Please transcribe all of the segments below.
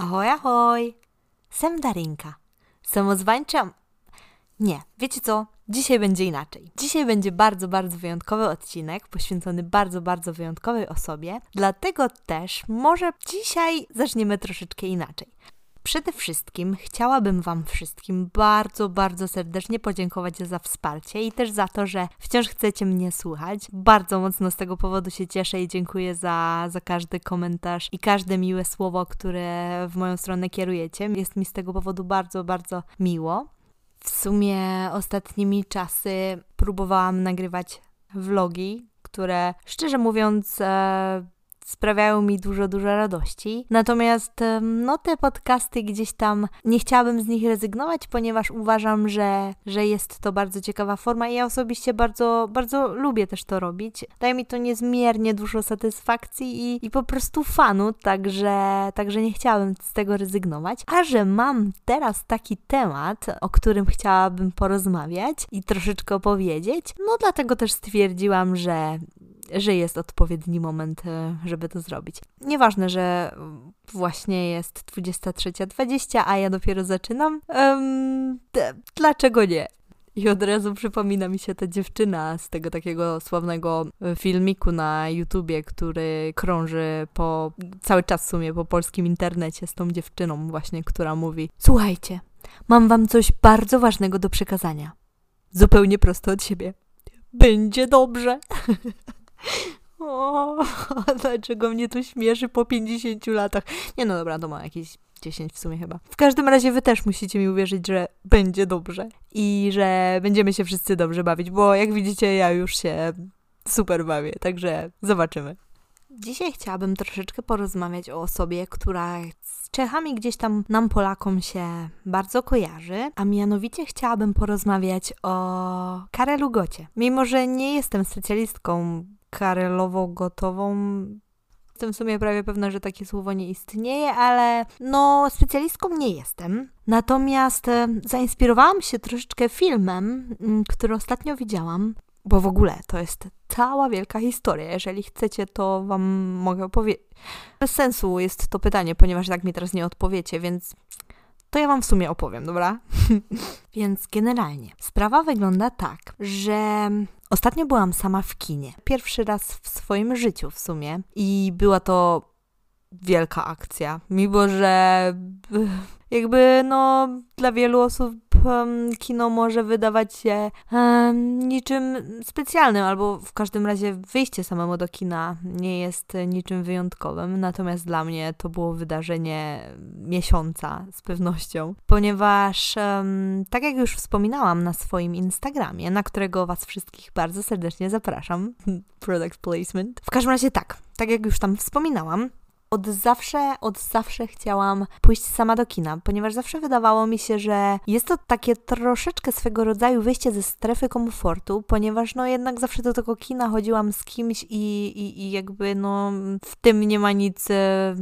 Ahoj, ahoj! Sem Darinka. Samozwańcza... Nie, wiecie co? Dzisiaj będzie inaczej. Dzisiaj będzie bardzo, bardzo wyjątkowy odcinek, poświęcony bardzo, bardzo wyjątkowej osobie. Dlatego też może dzisiaj zaczniemy troszeczkę inaczej. Przede wszystkim chciałabym Wam wszystkim bardzo, bardzo serdecznie podziękować za wsparcie i też za to, że wciąż chcecie mnie słuchać. Bardzo mocno z tego powodu się cieszę i dziękuję za, za każdy komentarz i każde miłe słowo, które w moją stronę kierujecie. Jest mi z tego powodu bardzo, bardzo miło. W sumie ostatnimi czasy próbowałam nagrywać vlogi, które szczerze mówiąc e, sprawiają mi dużo, dużo radości. Natomiast no te podcasty gdzieś tam nie chciałabym z nich rezygnować, ponieważ uważam, że, że jest to bardzo ciekawa forma i ja osobiście bardzo, bardzo lubię też to robić. Daje mi to niezmiernie dużo satysfakcji i, i po prostu fanu, także, także nie chciałabym z tego rezygnować. A że mam teraz taki temat, o którym chciałabym porozmawiać i troszeczkę opowiedzieć, no dlatego też stwierdziłam, że że jest odpowiedni moment, e, żeby to zrobić. Nieważne, że właśnie jest 23.20, a ja dopiero zaczynam. Um, dlaczego nie? I od razu przypomina mi się ta dziewczyna z tego takiego sławnego e, filmiku na YouTubie, który krąży po cały czas w sumie po polskim internecie z tą dziewczyną właśnie, która mówi: Słuchajcie, mam wam coś bardzo ważnego do przekazania. Zupełnie prosto od siebie. Będzie dobrze. O, dlaczego mnie to śmieszy po 50 latach? Nie no dobra, to ma jakieś 10 w sumie chyba. W każdym razie wy też musicie mi uwierzyć, że będzie dobrze i że będziemy się wszyscy dobrze bawić, bo jak widzicie ja już się super bawię, także zobaczymy. Dzisiaj chciałabym troszeczkę porozmawiać o osobie, która z Czechami gdzieś tam nam Polakom się bardzo kojarzy, a mianowicie chciałabym porozmawiać o Karelu Gocie. Mimo, że nie jestem specjalistką karelową-gotową, jestem w sumie prawie pewna, że takie słowo nie istnieje, ale no specjalistką nie jestem. Natomiast e, zainspirowałam się troszeczkę filmem, mm, który ostatnio widziałam, bo w ogóle to jest cała wielka historia. Jeżeli chcecie, to wam mogę opowiedzieć. Bez sensu jest to pytanie, ponieważ tak mi teraz nie odpowiecie, więc to ja wam w sumie opowiem, dobra? Więc generalnie sprawa wygląda tak, że ostatnio byłam sama w kinie. Pierwszy raz w swoim życiu w sumie i była to wielka akcja. Mimo, że jakby no dla wielu osób kino może wydawać się niczym specjalnym, albo w każdym razie wyjście samemu do kina nie jest niczym wyjątkowym, natomiast dla mnie to było wydarzenie miesiąca z pewnością, ponieważ tak jak już wspominałam na swoim Instagramie, na którego Was wszystkich bardzo serdecznie zapraszam, product placement. W każdym razie tak, tak jak już tam wspominałam, od zawsze, od zawsze chciałam pójść sama do kina, ponieważ zawsze wydawało mi się, że jest to takie troszeczkę swego rodzaju wyjście ze strefy komfortu, ponieważ no jednak zawsze do tego kina chodziłam z kimś i, i, i jakby no w tym nie ma nic e,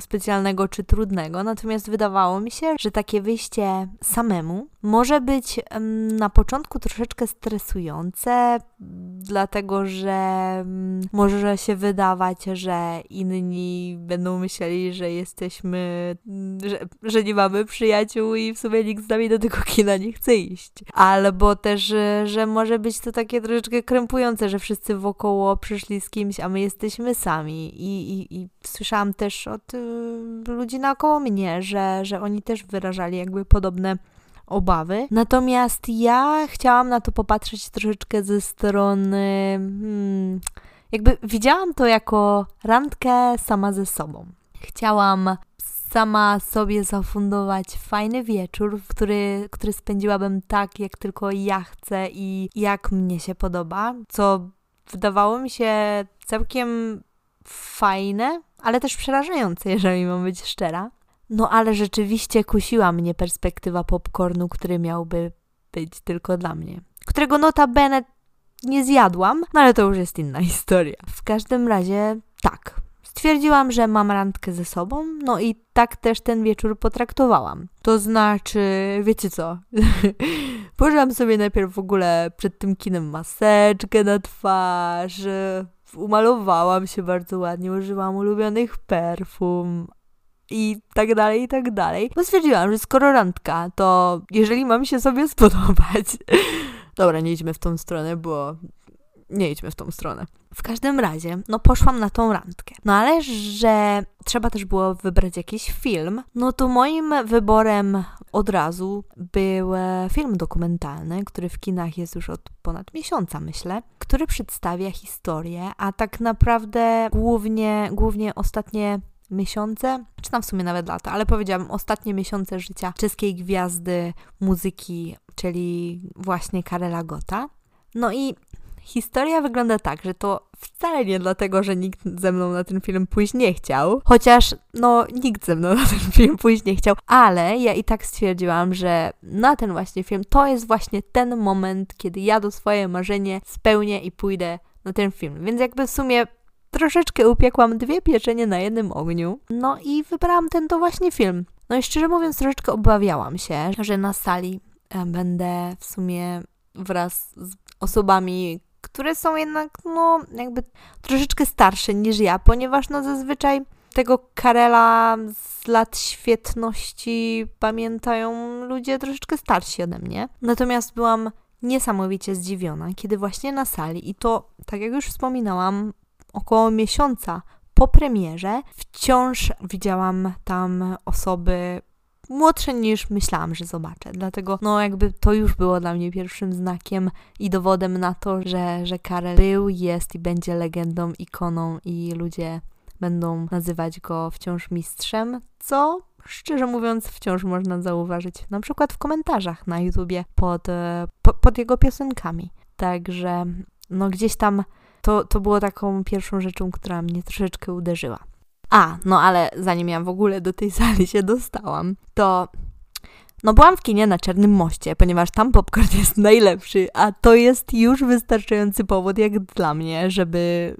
specjalnego czy trudnego. Natomiast wydawało mi się, że takie wyjście samemu może być na początku troszeczkę stresujące, dlatego że może się wydawać, że inni będą myśleli, że jesteśmy, że, że nie mamy przyjaciół i w sumie nikt z nami do tego kina nie chce iść. Albo też, że może być to takie troszeczkę krępujące, że wszyscy wokoło przyszli z kimś, a my jesteśmy sami. I, i, i słyszałam też od y, ludzi naokoło mnie, że, że oni też wyrażali jakby podobne obawy. Natomiast ja chciałam na to popatrzeć troszeczkę ze strony. Hmm, jakby widziałam to jako randkę sama ze sobą. Chciałam sama sobie zafundować fajny wieczór, który, który spędziłabym tak, jak tylko ja chcę i jak mnie się podoba, co wydawało mi się całkiem fajne, ale też przerażające, jeżeli mam być szczera. No ale rzeczywiście kusiła mnie perspektywa popcornu, który miałby być tylko dla mnie. Którego notabene nie zjadłam, no ale to już jest inna historia. W każdym razie tak. Stwierdziłam, że mam randkę ze sobą, no i tak też ten wieczór potraktowałam. To znaczy, wiecie co? Położyłam sobie najpierw w ogóle przed tym kinem maseczkę na twarz, umalowałam się bardzo ładnie, używałam ulubionych perfum, i tak dalej, i tak dalej. Bo stwierdziłam, że skoro randka, to jeżeli mam się sobie spodobać... Dobra, nie idźmy w tą stronę, bo nie idźmy w tą stronę. W każdym razie, no poszłam na tą randkę. No ale że trzeba też było wybrać jakiś film, no to moim wyborem od razu był e, film dokumentalny, który w kinach jest już od ponad miesiąca, myślę, który przedstawia historię, a tak naprawdę głównie, głównie ostatnie miesiące, czy tam w sumie nawet lata, ale powiedziałam ostatnie miesiące życia czeskiej gwiazdy muzyki, czyli właśnie Karela Gota. No i Historia wygląda tak, że to wcale nie dlatego, że nikt ze mną na ten film pójść nie chciał, chociaż no nikt ze mną na ten film pójść nie chciał, ale ja i tak stwierdziłam, że na ten właśnie film to jest właśnie ten moment, kiedy ja do swoje marzenie spełnię i pójdę na ten film. Więc jakby w sumie troszeczkę upiekłam dwie pieczenie na jednym ogniu. No i wybrałam ten to właśnie film. No i szczerze mówiąc, troszeczkę obawiałam się, że na sali e, będę w sumie wraz z osobami, które są jednak, no, jakby troszeczkę starsze niż ja, ponieważ no zazwyczaj tego Karela z lat świetności pamiętają ludzie troszeczkę starsi ode mnie. Natomiast byłam niesamowicie zdziwiona, kiedy właśnie na sali, i to, tak jak już wspominałam, około miesiąca po premierze, wciąż widziałam tam osoby młodsze niż myślałam, że zobaczę. Dlatego, no jakby to już było dla mnie pierwszym znakiem i dowodem na to, że, że Karel był, jest i będzie legendą, ikoną i ludzie będą nazywać go wciąż mistrzem, co szczerze mówiąc wciąż można zauważyć na przykład w komentarzach na YouTubie pod, e, po, pod jego piosenkami. Także no gdzieś tam to, to było taką pierwszą rzeczą, która mnie troszeczkę uderzyła. A, no ale zanim ja w ogóle do tej sali się dostałam, to no byłam w kinie na Czarnym Moście, ponieważ tam popcorn jest najlepszy, a to jest już wystarczający powód jak dla mnie, żeby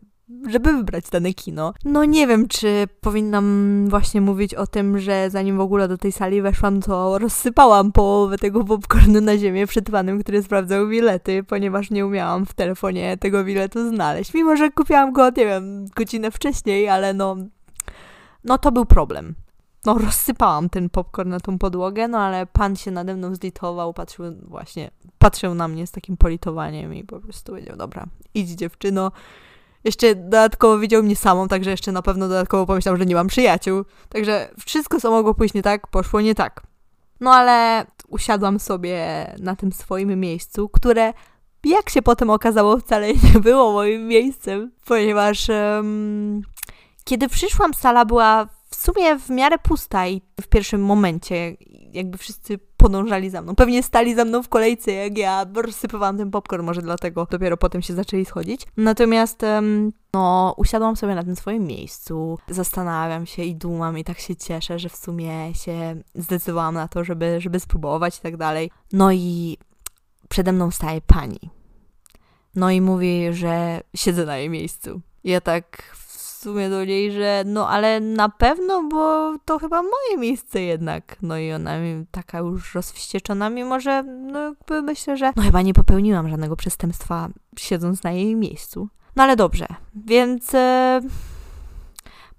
żeby wybrać dane kino. No nie wiem, czy powinnam właśnie mówić o tym, że zanim w ogóle do tej sali weszłam, to rozsypałam połowę tego popcornu na ziemię przed panem, który sprawdzał bilety, ponieważ nie umiałam w telefonie tego biletu znaleźć. Mimo, że kupiłam go, nie wiem, godzinę wcześniej, ale no no to był problem. No rozsypałam ten popcorn na tą podłogę, no ale pan się nade mną zlitował, patrzył właśnie, patrzył na mnie z takim politowaniem i po prostu powiedział, dobra, idź dziewczyno. Jeszcze dodatkowo widział mnie samą, także jeszcze na pewno dodatkowo pomyślał, że nie mam przyjaciół. Także wszystko, co mogło pójść nie tak, poszło nie tak. No ale usiadłam sobie na tym swoim miejscu, które jak się potem okazało wcale nie było moim miejscem, ponieważ um, kiedy przyszłam, sala była w sumie w miarę pusta i w pierwszym momencie jakby wszyscy podążali za mną. Pewnie stali za mną w kolejce, jak ja rozsypywałam ten popcorn, może dlatego dopiero potem się zaczęli schodzić. Natomiast no, usiadłam sobie na tym swoim miejscu, zastanawiam się i dumam i tak się cieszę, że w sumie się zdecydowałam na to, żeby, żeby spróbować i tak dalej. No i przede mną staje pani. No i mówi, że siedzę na jej miejscu. Ja tak sumie do niej, że no ale na pewno, bo to chyba moje miejsce jednak. No i ona taka już rozwścieczona, mimo że no jakby myślę, że no chyba nie popełniłam żadnego przestępstwa siedząc na jej miejscu. No ale dobrze, więc e,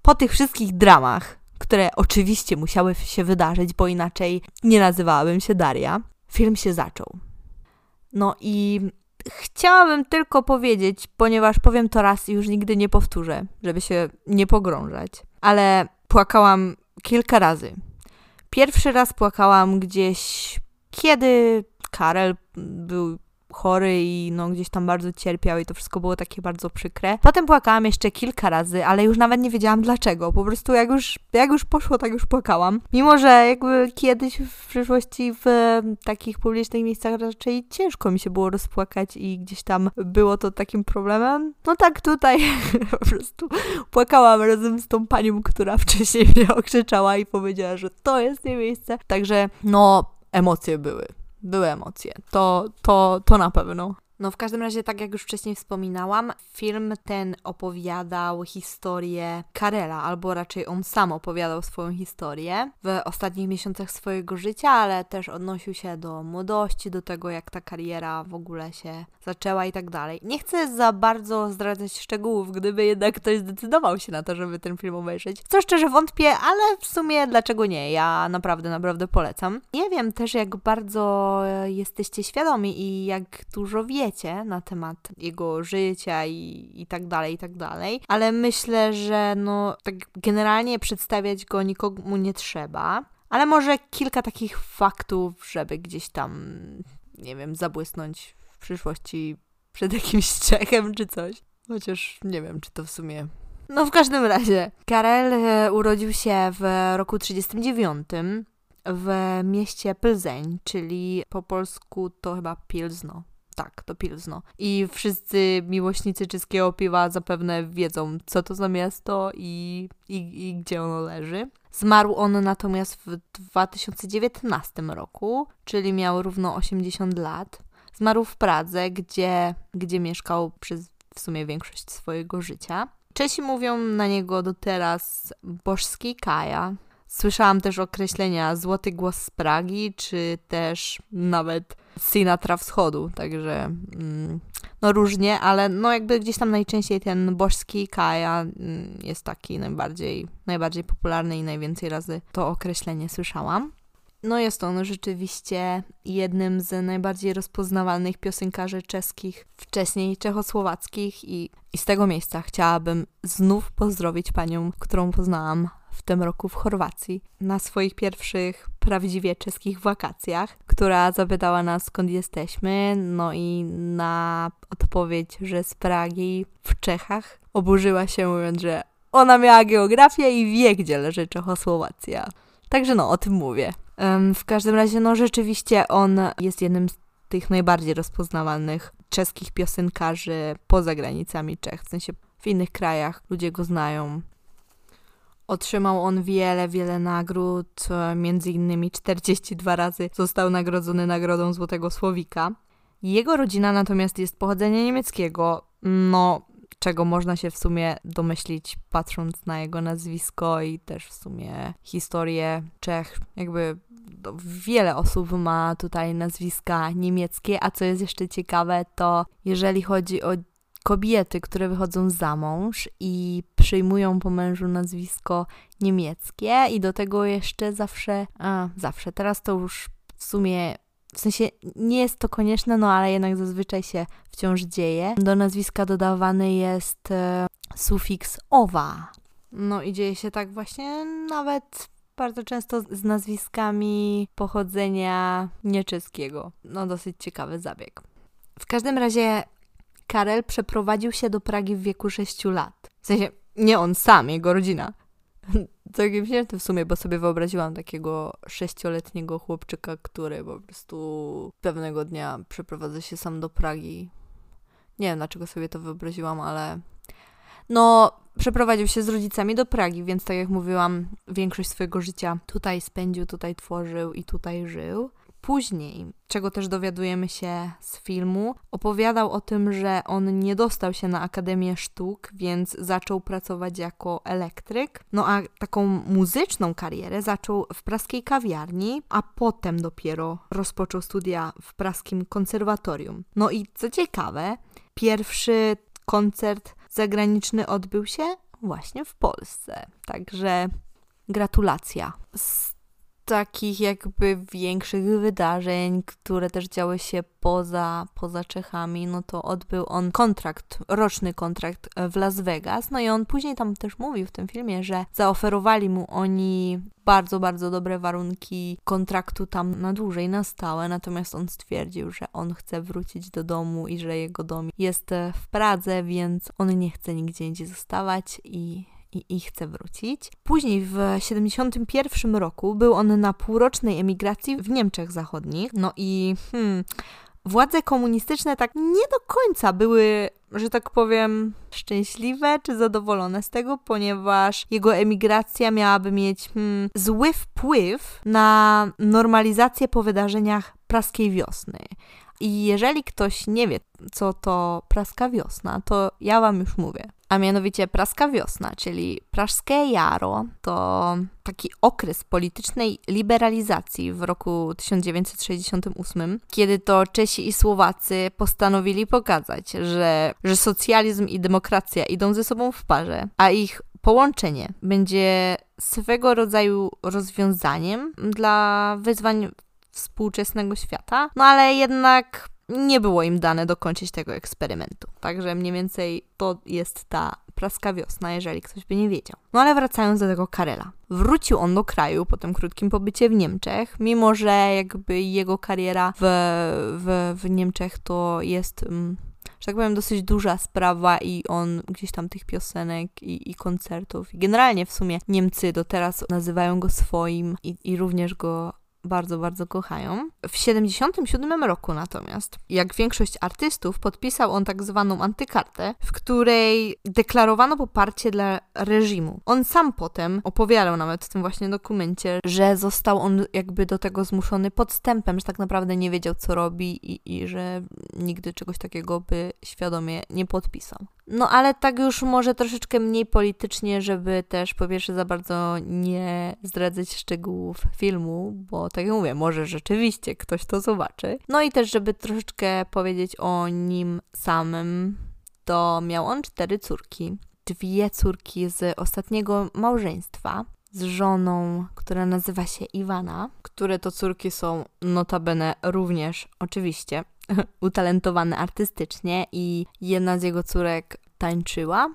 po tych wszystkich dramach, które oczywiście musiały się wydarzyć, bo inaczej nie nazywałabym się Daria, film się zaczął. No i Chciałabym tylko powiedzieć, ponieważ powiem to raz i już nigdy nie powtórzę, żeby się nie pogrążać, ale płakałam kilka razy. Pierwszy raz płakałam gdzieś, kiedy Karel był chory i no gdzieś tam bardzo cierpiał i to wszystko było takie bardzo przykre. Potem płakałam jeszcze kilka razy, ale już nawet nie wiedziałam dlaczego. Po prostu jak już, jak już poszło, tak już płakałam. Mimo, że jakby kiedyś w przyszłości w takich publicznych miejscach raczej ciężko mi się było rozpłakać i gdzieś tam było to takim problemem. No tak tutaj po prostu płakałam razem z tą panią, która wcześniej mnie okrzyczała i powiedziała, że to jest nie miejsce. Także no emocje były były emocje. To, to, to na pewno. No w każdym razie, tak jak już wcześniej wspominałam, film ten opowiadał historię Karela, albo raczej on sam opowiadał swoją historię w ostatnich miesiącach swojego życia, ale też odnosił się do młodości, do tego jak ta kariera w ogóle się zaczęła i tak dalej. Nie chcę za bardzo zdradzać szczegółów, gdyby jednak ktoś zdecydował się na to, żeby ten film obejrzeć. Co szczerze wątpię, ale w sumie dlaczego nie? Ja naprawdę, naprawdę polecam. Nie wiem też, jak bardzo jesteście świadomi i jak dużo wiecie na temat jego życia i, i tak dalej, i tak dalej, ale myślę, że no tak generalnie przedstawiać go nikomu nie trzeba. Ale może kilka takich faktów, żeby gdzieś tam, nie wiem, zabłysnąć w przyszłości przed jakimś Czechem czy coś. Chociaż nie wiem, czy to w sumie. No w każdym razie, Karel e, urodził się w roku 39 w mieście Plzeň, czyli po polsku to chyba Pilzno. Tak, to Pilzno. I wszyscy miłośnicy czeskiego piwa zapewne wiedzą, co to za miasto i, i, i gdzie ono leży. Zmarł on natomiast w 2019 roku, czyli miał równo 80 lat. Zmarł w Pradze, gdzie, gdzie mieszkał przez w sumie większość swojego życia. Czesi mówią na niego do teraz bożski Kaja. Słyszałam też określenia złoty głos z Pragi, czy też nawet Sinatra Wschodu, także mm, no różnie, ale no jakby gdzieś tam najczęściej ten bożski Kaja mm, jest taki najbardziej, najbardziej popularny i najwięcej razy to określenie słyszałam. No jest on rzeczywiście jednym z najbardziej rozpoznawalnych piosenkarzy czeskich, wcześniej czechosłowackich i, i z tego miejsca chciałabym znów pozdrowić panią, którą poznałam w tym roku w Chorwacji na swoich pierwszych prawdziwie czeskich wakacjach, która zapytała nas skąd jesteśmy, no i na odpowiedź, że z Pragi w Czechach oburzyła się mówiąc, że ona miała geografię i wie, gdzie leży Czechosłowacja. Także no, o tym mówię. W każdym razie, no rzeczywiście on jest jednym z tych najbardziej rozpoznawalnych czeskich piosenkarzy poza granicami Czech. W sensie w innych krajach ludzie go znają. Otrzymał on wiele, wiele nagród, między innymi 42 razy został nagrodzony nagrodą Złotego Słowika. Jego rodzina natomiast jest pochodzenia niemieckiego. No, czego można się w sumie domyślić, patrząc na jego nazwisko i też w sumie historię Czech. Jakby wiele osób ma tutaj nazwiska niemieckie, a co jest jeszcze ciekawe, to jeżeli chodzi o kobiety, które wychodzą za mąż i przyjmują po mężu nazwisko niemieckie i do tego jeszcze zawsze, a zawsze, teraz to już w sumie w sensie nie jest to konieczne, no ale jednak zazwyczaj się wciąż dzieje. Do nazwiska dodawany jest e, sufiks owa. No i dzieje się tak właśnie nawet bardzo często z nazwiskami pochodzenia nieczeskiego. No dosyć ciekawy zabieg. W każdym razie Karel przeprowadził się do Pragi w wieku 6 lat. W sensie nie on sam, jego rodzina. Całkiem śmieszne w sumie, bo sobie wyobraziłam takiego sześcioletniego chłopczyka, który po prostu pewnego dnia przeprowadza się sam do Pragi. Nie wiem, dlaczego sobie to wyobraziłam, ale no, przeprowadził się z rodzicami do Pragi, więc tak jak mówiłam, większość swojego życia tutaj spędził, tutaj tworzył i tutaj żył. Później, czego też dowiadujemy się z filmu, opowiadał o tym, że on nie dostał się na Akademię Sztuk, więc zaczął pracować jako elektryk. No a taką muzyczną karierę zaczął w praskiej kawiarni, a potem dopiero rozpoczął studia w praskim konserwatorium. No i co ciekawe, pierwszy koncert zagraniczny odbył się właśnie w Polsce. Także gratulacja. Takich jakby większych wydarzeń, które też działy się poza, poza Czechami, no to odbył on kontrakt, roczny kontrakt w Las Vegas. No i on później tam też mówił w tym filmie, że zaoferowali mu oni bardzo, bardzo dobre warunki kontraktu tam na dłużej, na stałe, natomiast on stwierdził, że on chce wrócić do domu i że jego dom jest w Pradze, więc on nie chce nigdzie indziej zostawać i i, i chce wrócić. Później w 1971 roku był on na półrocznej emigracji w Niemczech Zachodnich. No i hmm, władze komunistyczne tak nie do końca były, że tak powiem, szczęśliwe czy zadowolone z tego, ponieważ jego emigracja miałaby mieć hmm, zły wpływ na normalizację po wydarzeniach praskiej wiosny. I jeżeli ktoś nie wie, co to praska wiosna, to ja wam już mówię. A mianowicie praska wiosna, czyli praskie jaro, to taki okres politycznej liberalizacji w roku 1968, kiedy to Czesi i Słowacy postanowili pokazać, że, że socjalizm i demokracja idą ze sobą w parze, a ich połączenie będzie swego rodzaju rozwiązaniem dla wyzwań współczesnego świata, no ale jednak nie było im dane dokończyć tego eksperymentu. Także mniej więcej to jest ta praska wiosna, jeżeli ktoś by nie wiedział. No ale wracając do tego Karela. Wrócił on do kraju po tym krótkim pobycie w Niemczech, mimo że jakby jego kariera w, w, w Niemczech to jest... Mm, że tak powiem, dosyć duża sprawa i on gdzieś tam tych piosenek i, i koncertów. I generalnie w sumie Niemcy do teraz nazywają go swoim i, i również go bardzo, bardzo kochają. W 77 roku natomiast, jak większość artystów, podpisał on tak zwaną antykartę, w której deklarowano poparcie dla reżimu. On sam potem opowiadał nawet w tym właśnie dokumencie, że został on jakby do tego zmuszony podstępem, że tak naprawdę nie wiedział co robi i, i że nigdy czegoś takiego by świadomie nie podpisał. No ale tak już może troszeczkę mniej politycznie, żeby też po pierwsze za bardzo nie zdradzać szczegółów filmu, bo tak jak mówię, może rzeczywiście ktoś to zobaczy. No i też, żeby troszeczkę powiedzieć o nim samym, to miał on cztery córki. Dwie córki z ostatniego małżeństwa, z żoną, która nazywa się Iwana, które to córki są notabene również oczywiście utalentowane artystycznie i jedna z jego córek tańczyła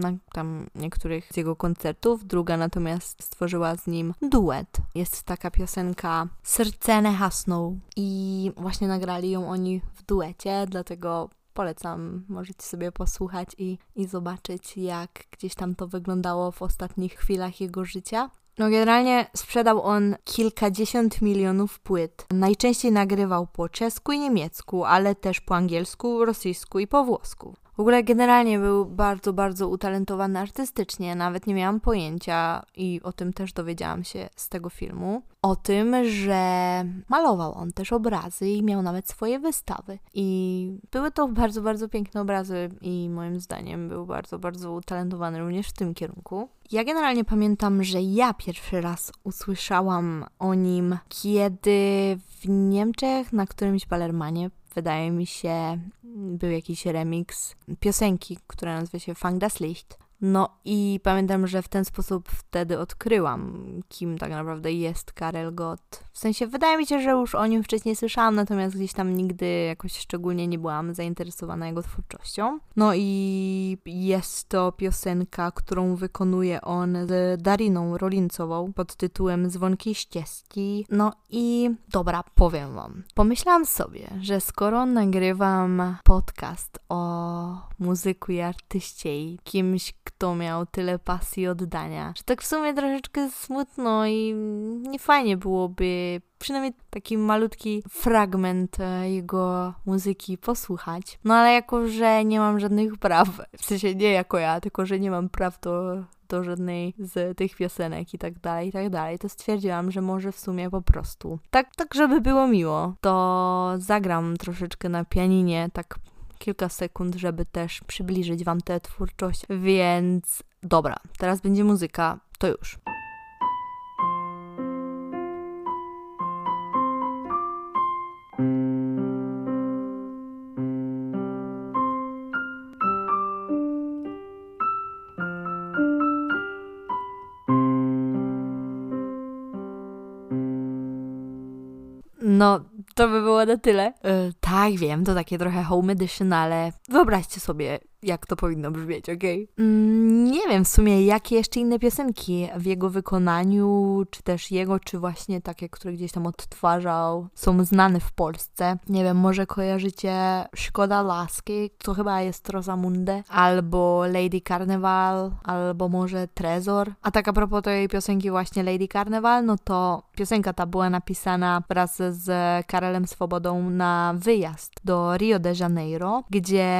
na tam niektórych z jego koncertów, druga natomiast stworzyła z nim duet. Jest taka piosenka Sercene hasną i właśnie nagrali ją oni w duecie, dlatego polecam, możecie sobie posłuchać i, i zobaczyć, jak gdzieś tam to wyglądało w ostatnich chwilach jego życia. No generalnie sprzedał on kilkadziesiąt milionów płyt. Najczęściej nagrywał po czesku i niemiecku, ale też po angielsku, rosyjsku i po włosku. W ogóle generalnie był bardzo, bardzo utalentowany artystycznie, nawet nie miałam pojęcia i o tym też dowiedziałam się z tego filmu. O tym, że malował on też obrazy i miał nawet swoje wystawy. I były to bardzo, bardzo piękne obrazy i moim zdaniem był bardzo, bardzo utalentowany również w tym kierunku. Ja generalnie pamiętam, że ja pierwszy raz usłyszałam o nim, kiedy w Niemczech na którymś balermanie wydaje mi się, był jakiś remix piosenki, która nazywa się Fang das Licht. No i pamiętam, że w ten sposób wtedy odkryłam, kim tak naprawdę jest Karel Gott. W sensie, wydaje mi się, że już o nim wcześniej słyszałam, natomiast gdzieś tam nigdy jakoś szczególnie nie byłam zainteresowana jego twórczością. No i jest to piosenka, którą wykonuje on z Dariną Rolincową pod tytułem Dzwonki ścieżki. No i dobra, powiem wam. Pomyślałam sobie, że skoro nagrywam podcast o muzyku i artyście i kimś, kto miał tyle pasji oddania, że tak w sumie troszeczkę smutno i niefajnie byłoby przynajmniej taki malutki fragment e, jego muzyki posłuchać. No ale jako, że nie mam żadnych praw, w sensie nie jako ja, tylko że nie mam praw do do żadnej z tych piosenek i tak dalej, i tak dalej, to stwierdziłam, że może w sumie po prostu tak, tak żeby było miło, to zagram troszeczkę na pianinie, tak kilka sekund, żeby też przybliżyć Wam tę twórczość. Więc dobra, teraz będzie muzyka, to już. To by było na tyle. Yy, tak, wiem, to takie trochę home edition, ale wyobraźcie sobie, jak to powinno brzmieć, ok? Mm, nie wiem w sumie, jakie jeszcze inne piosenki w jego wykonaniu, czy też jego, czy właśnie takie, które gdzieś tam odtwarzał, są znane w Polsce. Nie wiem, może kojarzycie Szkoda Laski, to chyba jest Rosamunde, albo Lady Carnival, albo może Trezor. A tak a propos tej piosenki właśnie Lady Carnival, no to piosenka ta była napisana wraz z Karelem Swobodą na wyjazd do Rio de Janeiro, gdzie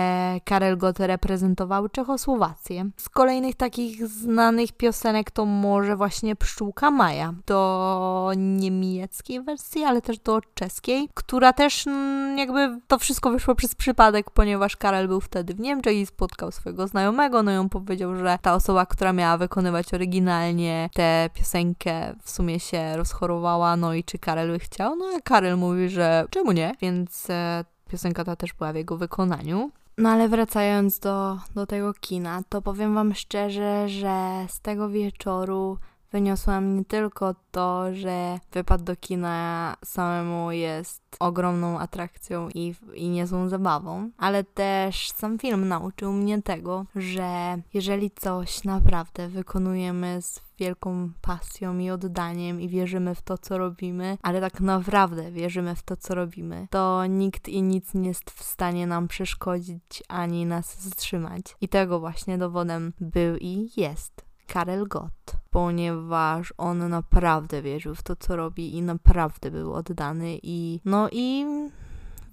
Karel Gott reprezentowały Czechosłowację. Z kolejnych takich znanych piosenek to może właśnie Pszczółka Maja. Do niemieckiej wersji, ale też do czeskiej, która też mm, jakby to wszystko wyszło przez przypadek, ponieważ Karel był wtedy w Niemczech i spotkał swojego znajomego, no i on powiedział, że ta osoba, która miała wykonywać oryginalnie tę piosenkę w sumie się rozchorowała, no i czy Karel by chciał? No a Karel mówi, że czemu nie? Więc e, piosenka ta też była w jego wykonaniu. No ale wracając do, do tego kina, to powiem wam szczerze, że z tego wieczoru wyniosłam nie tylko to, że wypad do kina samemu jest ogromną atrakcją i, i niezłą zabawą, ale też sam film nauczył mnie tego, że jeżeli coś naprawdę wykonujemy z wielką pasją i oddaniem i wierzymy w to, co robimy, ale tak naprawdę wierzymy w to, co robimy, to nikt i nic nie jest w stanie nam przeszkodzić ani nas wstrzymać. I tego właśnie dowodem był i jest Karel Gott, ponieważ on naprawdę wierzył w to, co robi i naprawdę był oddany i no i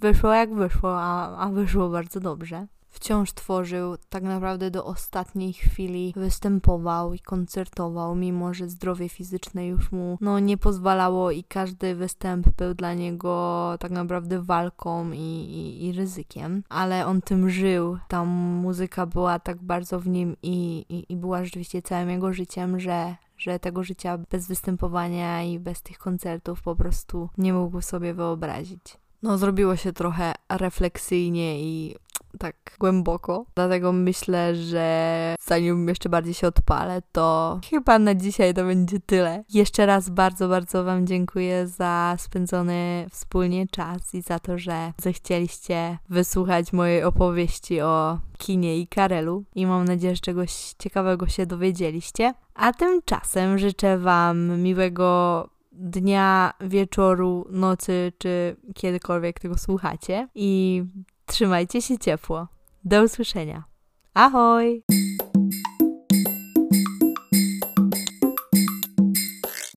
wyszło jak wyszło, a, a wyszło bardzo dobrze wciąż tworzył, tak naprawdę do ostatniej chwili występował i koncertował, mimo że zdrowie fizyczne już mu no, nie pozwalało i każdy występ był dla niego tak naprawdę walką i, i, i ryzykiem, ale on tym żył, ta muzyka była tak bardzo w nim i, i, i była rzeczywiście całym jego życiem, że że tego życia bez występowania i bez tych koncertów po prostu nie mógł sobie wyobrazić. No, zrobiło się trochę refleksyjnie i tak głęboko. Dlatego myślę, że zanim jeszcze bardziej się odpalę, to chyba na dzisiaj to będzie tyle. Jeszcze raz bardzo, bardzo Wam dziękuję za spędzony wspólnie czas i za to, że zechcieliście wysłuchać mojej opowieści o kinie i Karelu. I mam nadzieję, że czegoś ciekawego się dowiedzieliście. A tymczasem życzę Wam miłego dnia, wieczoru, nocy, czy kiedykolwiek tego słuchacie. I Trzymajcie się ciepło. Do usłyszenia. Ahoj!